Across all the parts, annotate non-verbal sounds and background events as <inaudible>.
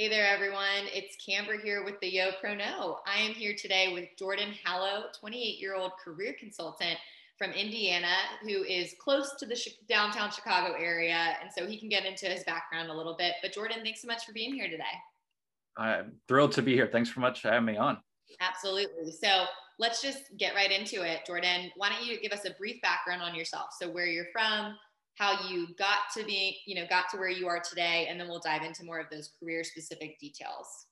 Hey there, everyone. It's Camber here with the Yo Pro No. I am here today with Jordan Hallow, 28 year old career consultant from Indiana, who is close to the downtown Chicago area. And so he can get into his background a little bit. But Jordan, thanks so much for being here today. I'm thrilled to be here. Thanks so much for having me on. Absolutely. So let's just get right into it. Jordan, why don't you give us a brief background on yourself? So, where you're from, how you got to be, you know, got to where you are today, and then we'll dive into more of those career specific details.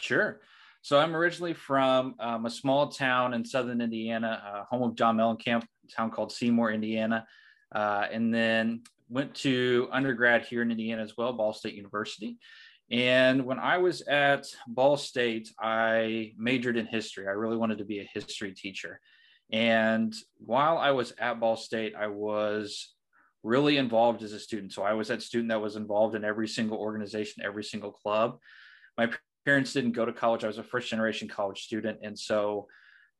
Sure. So I'm originally from um, a small town in southern Indiana, uh, home of John Mellencamp, a town called Seymour, Indiana, uh, and then went to undergrad here in Indiana as well, Ball State University. And when I was at Ball State, I majored in history. I really wanted to be a history teacher. And while I was at Ball State, I was really involved as a student. So I was that student that was involved in every single organization, every single club. My parents didn't go to college. I was a first generation college student. And so,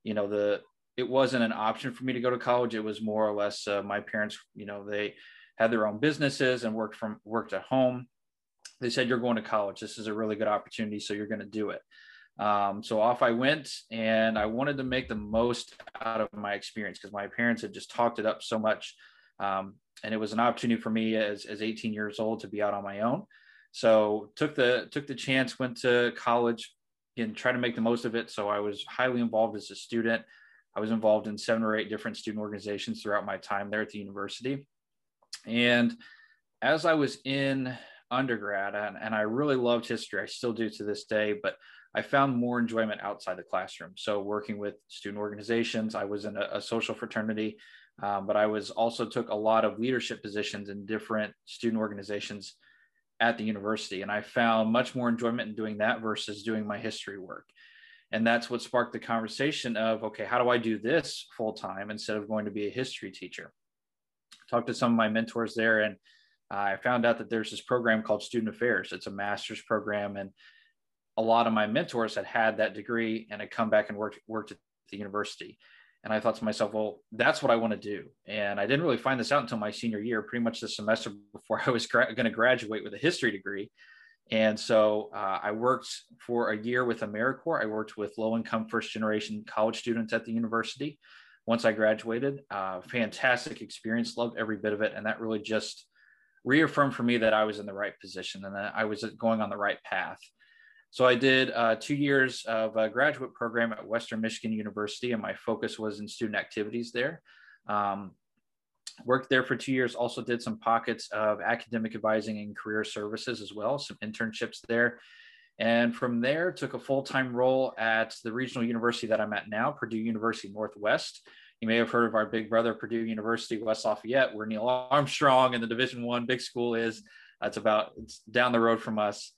you know, the, it wasn't an option for me to go to college. It was more or less uh, my parents, you know, they had their own businesses and worked from worked at home. They said, you're going to college. This is a really good opportunity. So you're going to do it. Um, so off I went and I wanted to make the most out of my experience because my parents had just talked it up so much. Um, and it was an opportunity for me as, as 18 years old to be out on my own. So took the took the chance, went to college, and tried to make the most of it. So I was highly involved as a student. I was involved in seven or eight different student organizations throughout my time there at the university. And as I was in undergrad, and, and I really loved history, I still do to this day, but I found more enjoyment outside the classroom. So working with student organizations, I was in a, a social fraternity um, but I was also took a lot of leadership positions in different student organizations at the university. And I found much more enjoyment in doing that versus doing my history work. And that's what sparked the conversation of, okay, how do I do this full time instead of going to be a history teacher? Talked to some of my mentors there and I found out that there's this program called Student Affairs. It's a master's program. And a lot of my mentors had had that degree and had come back and worked, worked at the university. And I thought to myself, well, that's what I want to do. And I didn't really find this out until my senior year, pretty much the semester <laughs> before I was gra- going to graduate with a history degree. And so uh, I worked for a year with AmeriCorps. I worked with low income first generation college students at the university. Once I graduated, uh, fantastic experience, loved every bit of it. And that really just reaffirmed for me that I was in the right position and that I was going on the right path. So I did uh, two years of a graduate program at Western Michigan University, and my focus was in student activities there. Um, worked there for two years, also did some pockets of academic advising and career services as well, some internships there. And from there, took a full time role at the regional university that I'm at now, Purdue University Northwest. You may have heard of our big brother, Purdue University West Lafayette, where Neil Armstrong and the Division One big school is. That's about it's down the road from us.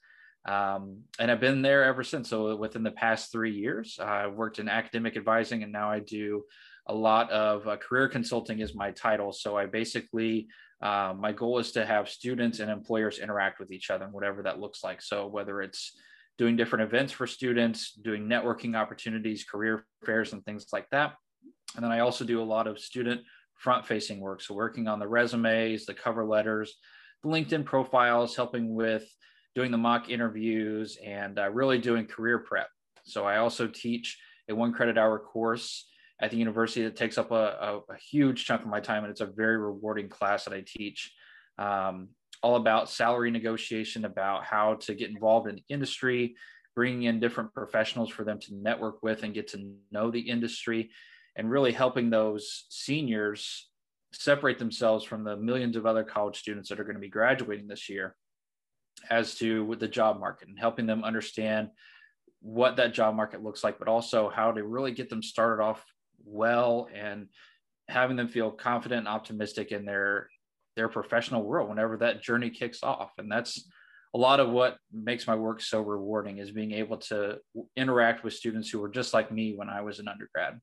Um, and I've been there ever since. So within the past three years, I've worked in academic advising, and now I do a lot of uh, career consulting is my title. So I basically uh, my goal is to have students and employers interact with each other, and whatever that looks like. So whether it's doing different events for students, doing networking opportunities, career fairs, and things like that. And then I also do a lot of student front facing work. So working on the resumes, the cover letters, the LinkedIn profiles, helping with doing the mock interviews, and uh, really doing career prep. So I also teach a one credit hour course at the university that takes up a, a, a, huge chunk of my time, and it's a very rewarding class that I teach. Um, all about salary negotiation, about how to get involved in the industry, bringing in different professionals for them to network with and get to know the industry, and really helping those seniors separate themselves from the millions of other college students that are going to be graduating this year as to the job market and helping them understand what that job market looks like, but also how to really get them started off well and having them feel confident and optimistic in their their professional world whenever that journey kicks off. And that's a lot of what makes my work so rewarding is being able to interact with students who were just like me when I was an undergrad.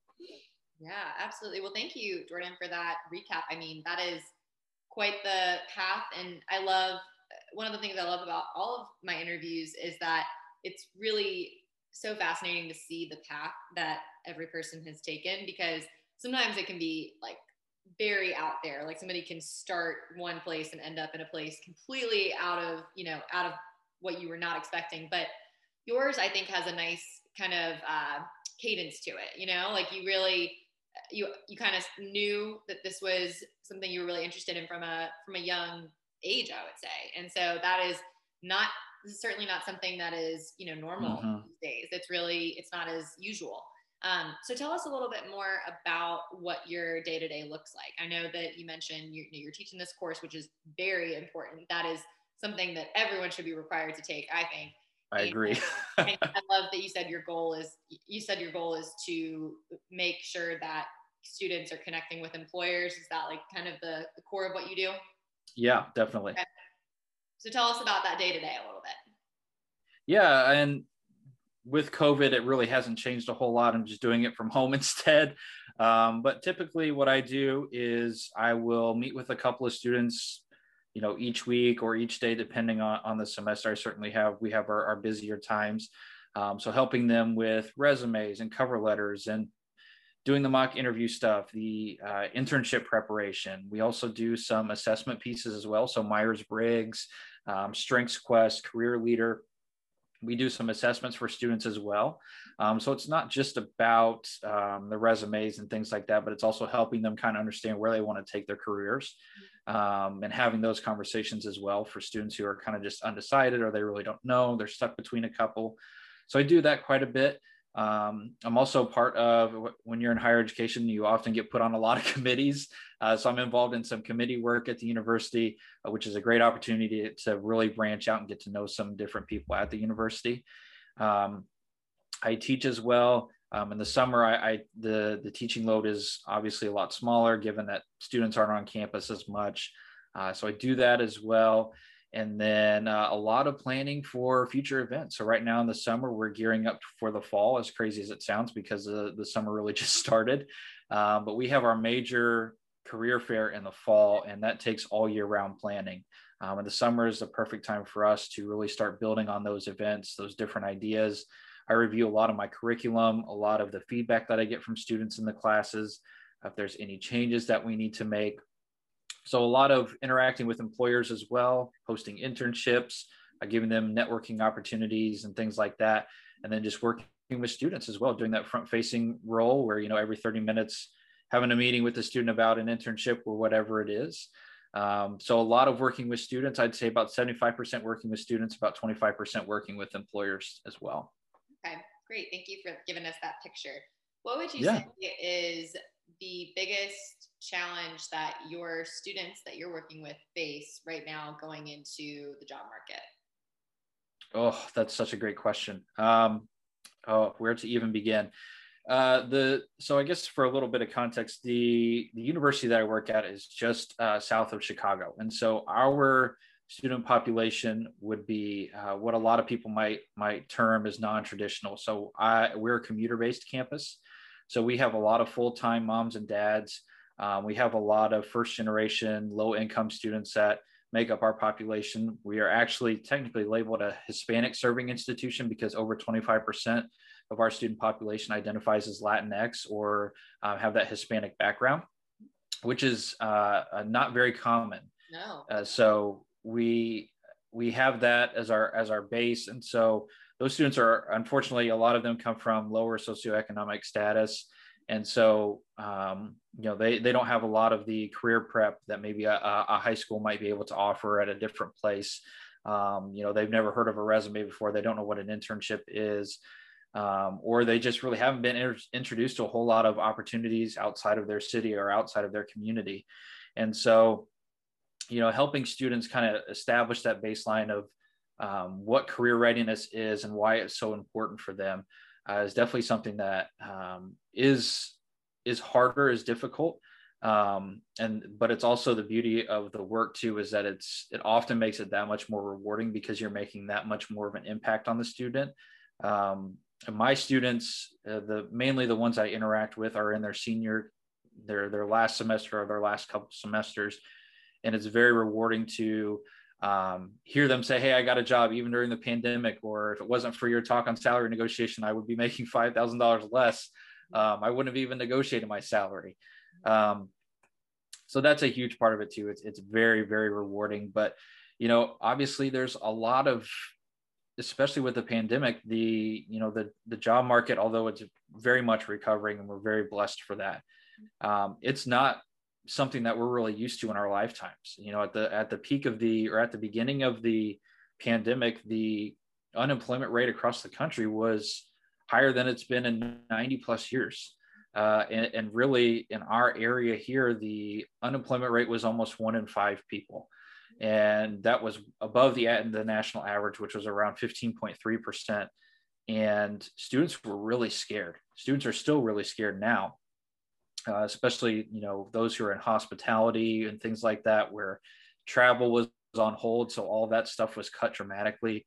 Yeah, absolutely. Well, thank you, Jordan, for that recap. I mean, that is quite the path. And I love one of the things I love about all of my interviews is that it's really so fascinating to see the path that every person has taken because sometimes it can be like very out there like somebody can start one place and end up in a place completely out of you know out of what you were not expecting. But yours, I think, has a nice kind of uh, cadence to it. You know, like you really you you kind of knew that this was something you were really interested in from a from a young age, I would say. And so that is not is certainly not something that is you know normal mm-hmm. these days. It's really it's not as usual. Um, so tell us a little bit more about what your day to day looks like. I know that you mentioned you're, you're teaching this course, which is very important. That is something that everyone should be required to take, I think. I agree. <laughs> I love that you said your goal is you said your goal is to make sure that students are connecting with employers. Is that like kind of the, the core of what you do? Yeah, definitely. Okay. So tell us about that day to day a little bit. Yeah, and with COVID, it really hasn't changed a whole lot. I'm just doing it from <laughs> home instead. Um, but typically, what I do is I will meet with a couple of students, you know, each week or each day, depending on, on the semester. I certainly have, we have our, our busier times. Um, so helping them with resumes and cover letters and doing the mock interview stuff, the uh, internship preparation. We also do some assessment pieces as well. So Myers Briggs, um, Strengths Quest, Career Leader we do some assessments for students as well. Um, so it's not just about um, the resumes and things like that, but it's also helping them kind of understand where they want to take their careers um, and having those conversations as well for students who are kind of just undecided or they really don't know, they're stuck between a couple. So I do that quite a bit. Um, I'm also part of when you're in higher education, you often get put on a lot of <laughs> committees. Uh, so I'm involved in some committee work at the university, uh, which is a great opportunity to really branch out and get to know some different people at the university. Um, I teach as well. Um, in the summer, I, I, the the teaching load is obviously a lot smaller, given that students aren't on campus as much. Uh, so I do that as well and then uh, a lot of planning for future events. So right now in the summer, we're gearing up for the fall, as crazy as it sounds, because uh, the summer really <laughs> just started. Um, but we have our major career fair in the fall, and that takes all year round planning. Um, and the summer is the perfect time for us to really start building on those events, those different ideas. I review a lot of my curriculum, a lot of the feedback that I get from students in the classes. If there's any changes that we need to make, so a lot of interacting with employers as well, hosting internships, uh, giving them networking opportunities and things like that, and then just working with students as well, doing that front-facing role where you know every 30 minutes having a meeting with the student about an internship or whatever it is. Um, so a lot of working with students, I'd say about 75% working with students, about 25% working with employers as well. Okay, great. Thank you for giving us that picture. What would you yeah. say is the biggest challenge that your students that you're working with face right now going into the job market? Oh, that's such a great question. Um, oh, where to even begin? Uh, the so I guess for a little bit of context, the the university that I work at is just uh, south of Chicago, and so our student population would be uh, what a lot of people might might term as non-traditional. So I we're a commuter-based campus, so we have a lot of full-time moms and dads um, we have a lot of first generation low income students that make up our population. We are actually technically labeled a Hispanic serving institution because over 25% of our student population identifies as Latinx or uh, have that Hispanic background, which is uh, uh not very common. No. Uh, so we we have that as our as our base, and so those students are unfortunately a lot of them come from lower socioeconomic status. And so um, you know they they don't have a lot of the career prep that maybe a, a high school might be able to offer at a different place. Um, you know they've never heard of a resume before. They don't know what an internship is. Um, or they just really haven't been inter- introduced to a whole lot of opportunities outside of their city or outside of their community. And so you know helping students kind of establish that baseline of um, what career readiness is and why it's so important for them uh, is definitely something that um, is is harder, is difficult. Um, and but it's also the beauty of the work too is that it's it often makes it that much more rewarding because you're making that much more of an impact on the student. Um, my students, uh, the mainly the ones I interact with, are in their senior, their their last semester or their last couple semesters, and it's very rewarding to um, hear them say, "Hey, I got a job," even during the pandemic, or if it wasn't for your talk on salary negotiation, I would be <laughs> making five thousand dollars less. Um, I wouldn't have even negotiated my salary. Um, so that's a huge part of it too. It's it's very very rewarding, but you know, obviously, there's a lot of especially with the pandemic, the you know the the job market, although it's very much recovering, and we're very blessed for that, um, it's not something that we're really used to in our lifetimes. You know, at the at the peak of the or at the beginning of the pandemic, the unemployment rate across the country was higher than it's been in 90 plus years. Uh, and, and, really, in our area here, the unemployment rate was almost one in five people. And that was above the, the national average, which was around 15.3%. And students were really scared. Students are still really scared now, uh, especially, you know, those who are in hospitality and things like that, where travel was on hold. So all that stuff was cut dramatically.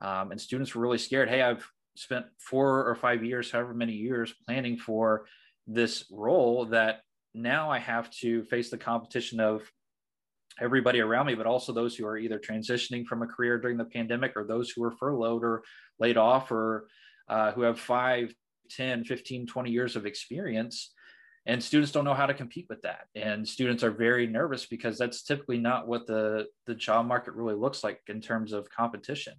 Um, and students were really scared. Hey, I've spent four or five years, however many years, planning for this role that now I have to face the competition of everybody around me, but also those who are either transitioning from a career during the pandemic or those who are furloughed or laid off or uh, who have 5, 10, 15, 20 years of experience. And students don't know how to compete with that. And students are very nervous because that's typically not what the, the job market really looks like in terms of competition.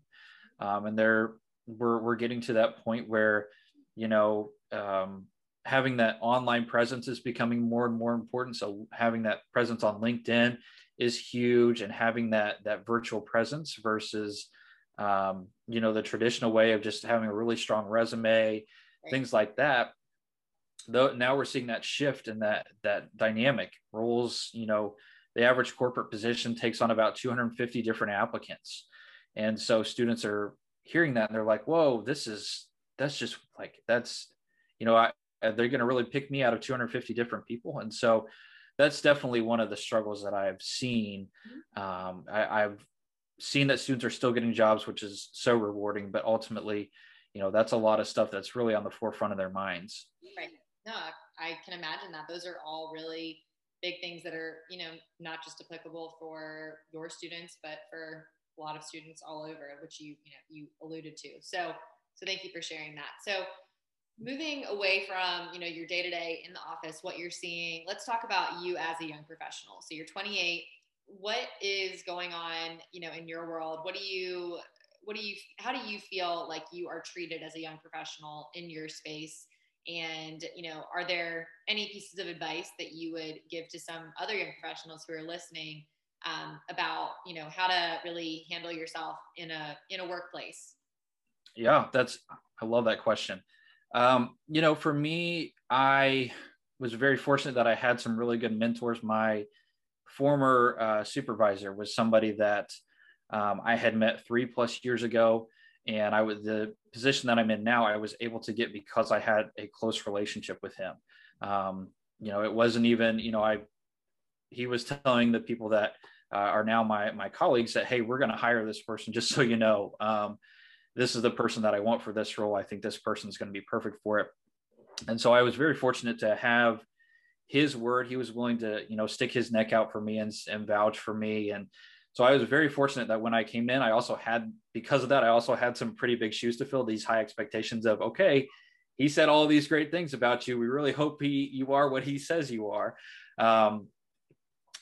Um, and they're we're we're getting to that point where you know um, having that online presence is becoming more and more important. So having that presence on LinkedIn is huge, and having that that virtual presence versus um, you know the traditional way of just having a really strong resume, right. things like that. Though now we're seeing that shift in that that dynamic roles. You know, the average corporate position takes on about 250 different applicants, and so students are hearing that and they're like, whoa, this is that's just like that's you know I, uh, they're going to really pick me out of 250 different people, and so that's definitely one of the struggles that I've seen. Mm-hmm. Um, I, have seen that students are still getting jobs, which is so rewarding, but ultimately, you know, that's a lot of stuff that's really on the forefront of their minds. Right. No, I can imagine that. Those are all really big things that are, you know, not just applicable for your students, but for a lot of students all over, which you you know you alluded to. So so thank you for sharing that. So moving away from you know your day to day in the office, what you're seeing. Let's talk about you as a young professional. So you're 28. What is going on you know in your world? What do you what do you how do you feel like you are treated as a young professional in your space? And you know are there any pieces of advice that you would give to some other young professionals who are listening um, about you know how to really handle yourself in a in a workplace? Yeah that's i love that question. Um, you know for me i was very fortunate that i had some really good mentors. My former uh, supervisor was somebody that um, i had met three plus years ago and i was the position that i'm in now i was able to get because i had a close relationship with him. Um, you know it wasn't even you know i he was telling the people that uh, are now my my colleagues that hey we're going to hire this person <laughs> just so you know. Um, this is the person that i want for this role. I think this person is going to be perfect for it. And so i was very fortunate to have his word. He was willing to you know stick his neck out for me and, and vouch for me. And so i was very fortunate that when i came in i also had because of that i also had some pretty big shoes to fill these high expectations of okay he said all these great things about you we really hope he you are what he says you are um,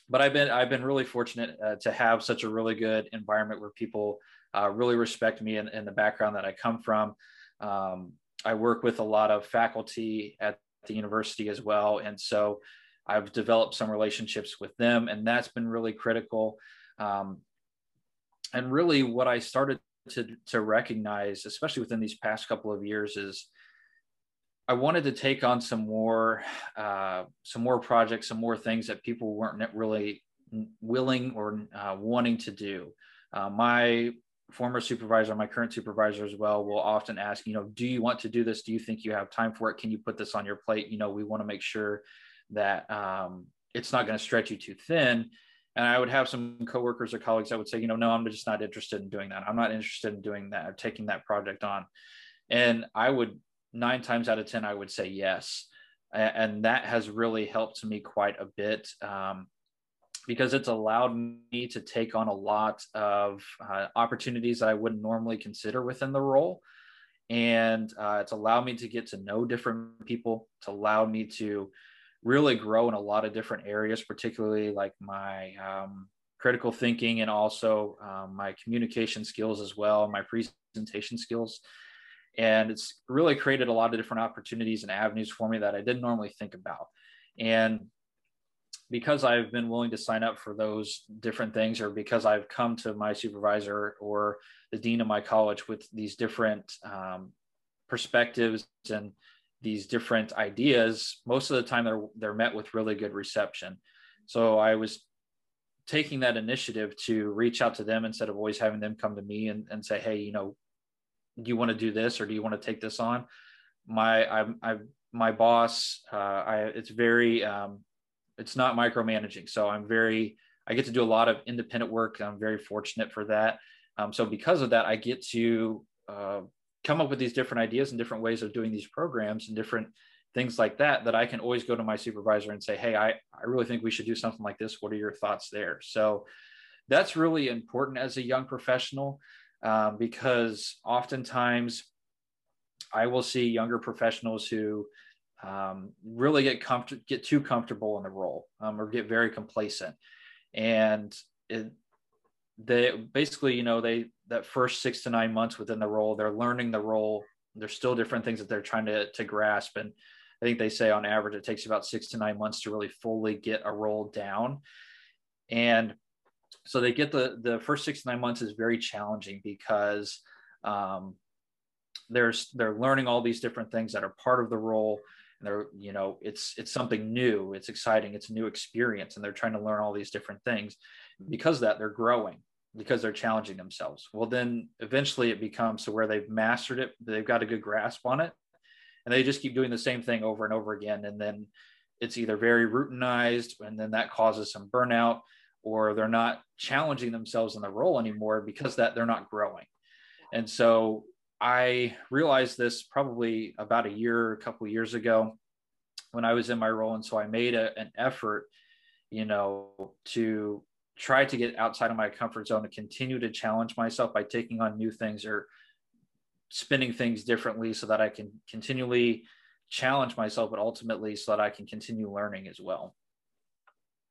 but I've been I've been really fortunate uh, to have such a really good environment where people uh, really respect me and, and, the background that I come from. Um, I work with a lot of faculty at the university as well, and so I've developed some relationships with them, and that's been really critical. Um, and really, what I started to to recognize, especially within these past couple of years, is I wanted to take on some more, uh, some more projects, some more things that people weren't really willing or uh, wanting to do. Uh, my former supervisor, my current supervisor as well, will often ask, you know, do you want to do this? Do you think you have time for it? Can you put this on your plate? You know, we want to make sure that um, it's not going to stretch you too thin. And I would have some coworkers or colleagues that would say, you know, no, I'm just not interested in doing that. I'm not interested in doing that or taking that project on. And I would nine times out of 10, I would say yes. And that has really helped me quite a bit um, because it's allowed me to take on a lot of uh, opportunities that I wouldn't normally consider within the role. And uh, it's allowed me to get to know different people. It's allowed me to really grow in a lot of different areas, particularly like my um, critical thinking and also um, my communication skills as well, my presentation skills. And it's really created a lot of different opportunities and avenues for me that I didn't normally think about. And because I've been willing to sign up for those different things, or because I've come to my supervisor or the dean of my college with these different um, perspectives and these different ideas, most of the time they're they're met with really good reception. So I was taking that initiative to reach out to them instead of always having them come to me and, and say, hey, you know, do you want to do this or do you want to take this on? My I'm I my boss, uh, I it's very um, it's not micromanaging. So I'm very I get to do a lot of independent work. I'm very fortunate for that. Um, so because of that, I get to uh, come up with these different ideas and different ways of doing these programs and different things like that that i can always go to my supervisor and say hey i, I really think we should do something like this. What are your thoughts there? So that's really important as a young professional um, because oftentimes i will see younger professionals who um, really get comfort get too comfortable in the role um, or get very complacent. And it, they basically you know they that first six to nine months within the role they're learning the role. There's still different things that they're trying to, to grasp. And i think they say on average it takes about six to nine months to really fully get a role down. And so they get the the first six to nine months is very challenging because um, there's they're learning all these different things that are part of the role. And they're you know it's it's something new. It's exciting. It's a new experience. And they're trying to learn all these different things. Because that they're growing because they're challenging themselves. Well then eventually it becomes to where they've mastered it they've got a good grasp on it and they just keep doing the same thing over and over again. And then it's either very routinized and then that causes some burnout or they're not challenging themselves in the role anymore because that they're not growing. And so i realized this probably about a year a couple years ago when i was in my role. And so i made a, an effort you know to try to get outside of my comfort zone to continue to challenge myself by taking on new things or spinning things differently so that I can continually challenge myself, but ultimately so that I can continue learning as well.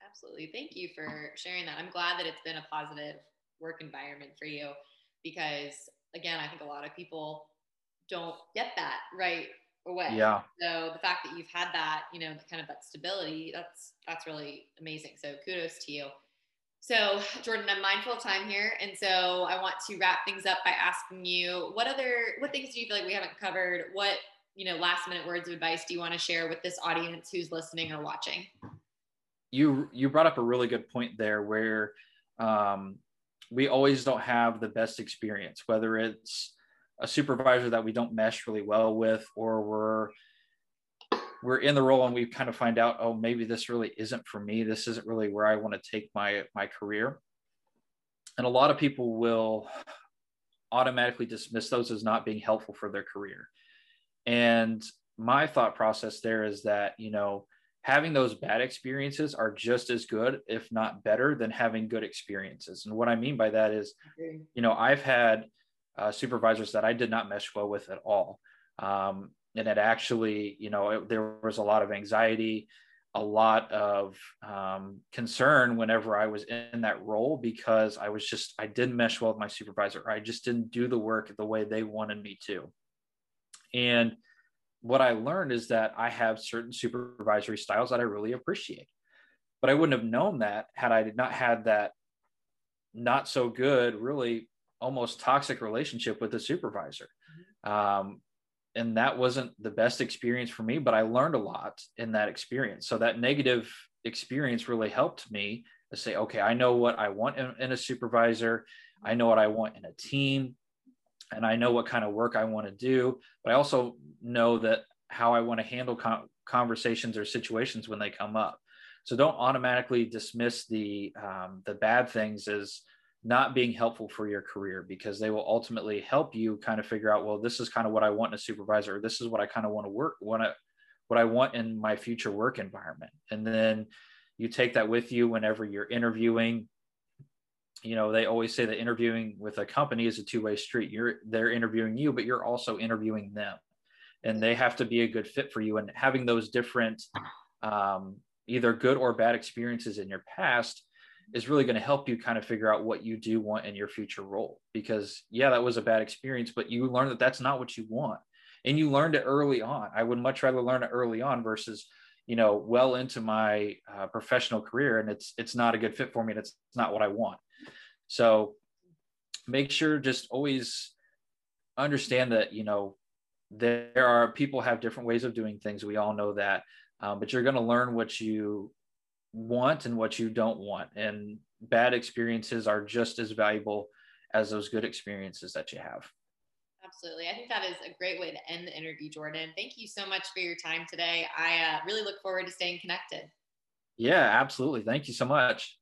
Absolutely. Thank you for sharing that. I'm glad that it's been a positive work environment for you because, again, I think a lot of people don't get that right away. Yeah. So the fact that you've had that, you know, kind of that stability, that's that's really amazing. So kudos to you. So, Jordan, I'm mindful of time here, and so I want to wrap things up by asking you what other what things do you feel like we haven't covered? What you know, last minute words of advice do you want to share with this audience who's listening or watching? You you brought up a really good point there, where um, we always don't have the best experience, whether it's a supervisor that we don't mesh really well with, or we're we're in the role and we kind of find out oh maybe this really isn't for me. This isn't really where i want to take my my career. And a lot of people will automatically dismiss those as not being helpful for their career. And my thought process there is that you know having those bad experiences are just as good if not better than having good experiences. And what i mean by that is you know i've had uh, supervisors that i did not mesh well with at all. Um, and it actually you know it, there was a lot of anxiety a lot of um, concern whenever i was in that role because i was just i didn't mesh well with my supervisor. I just didn't do the work the way they wanted me to. And what i learned is that i have certain supervisory styles that i really appreciate but i wouldn't have known that had i not had that not so good really almost toxic relationship with the supervisor. Mm-hmm. um, and that wasn't the best experience for me but i learned a lot in that experience. So that negative experience really helped me to say okay i know what i want in, in, a supervisor. I know what i want in a team and i know what kind of work i want to do. But i also know that how i want to handle con- conversations or situations when they come up. So don't automatically dismiss the um, the bad things as not being helpful for your career because they will ultimately help you kind of figure out well this is kind of what i want in a supervisor. Or this is what i kind of want to work want to what i want in my future work environment. And then you take that with you whenever you're interviewing. You know they always say that interviewing with a company is a two-way street. You're they're interviewing you but you're also interviewing them. And they have to be a good fit for you. And having those different um, either good or bad experiences in your past is really going to help you kind of figure out what you do want in your future role because yeah that was a bad experience but you learn that that's not what you want and you learned it early on. I would much rather learn it early on versus you know well into my uh, professional career and it's it's not a good fit for me and it's, not what i want. So make sure just always understand that you know there are people have different ways of doing things. We all know that um, but you're going to learn what you want and what you don't want. And bad experiences are just as valuable as those good experiences that you have. Absolutely. I think that is a great way to end the interview jordan. Thank you so much for your time today. I uh, really look forward to staying connected. Yeah absolutely. Thank you so much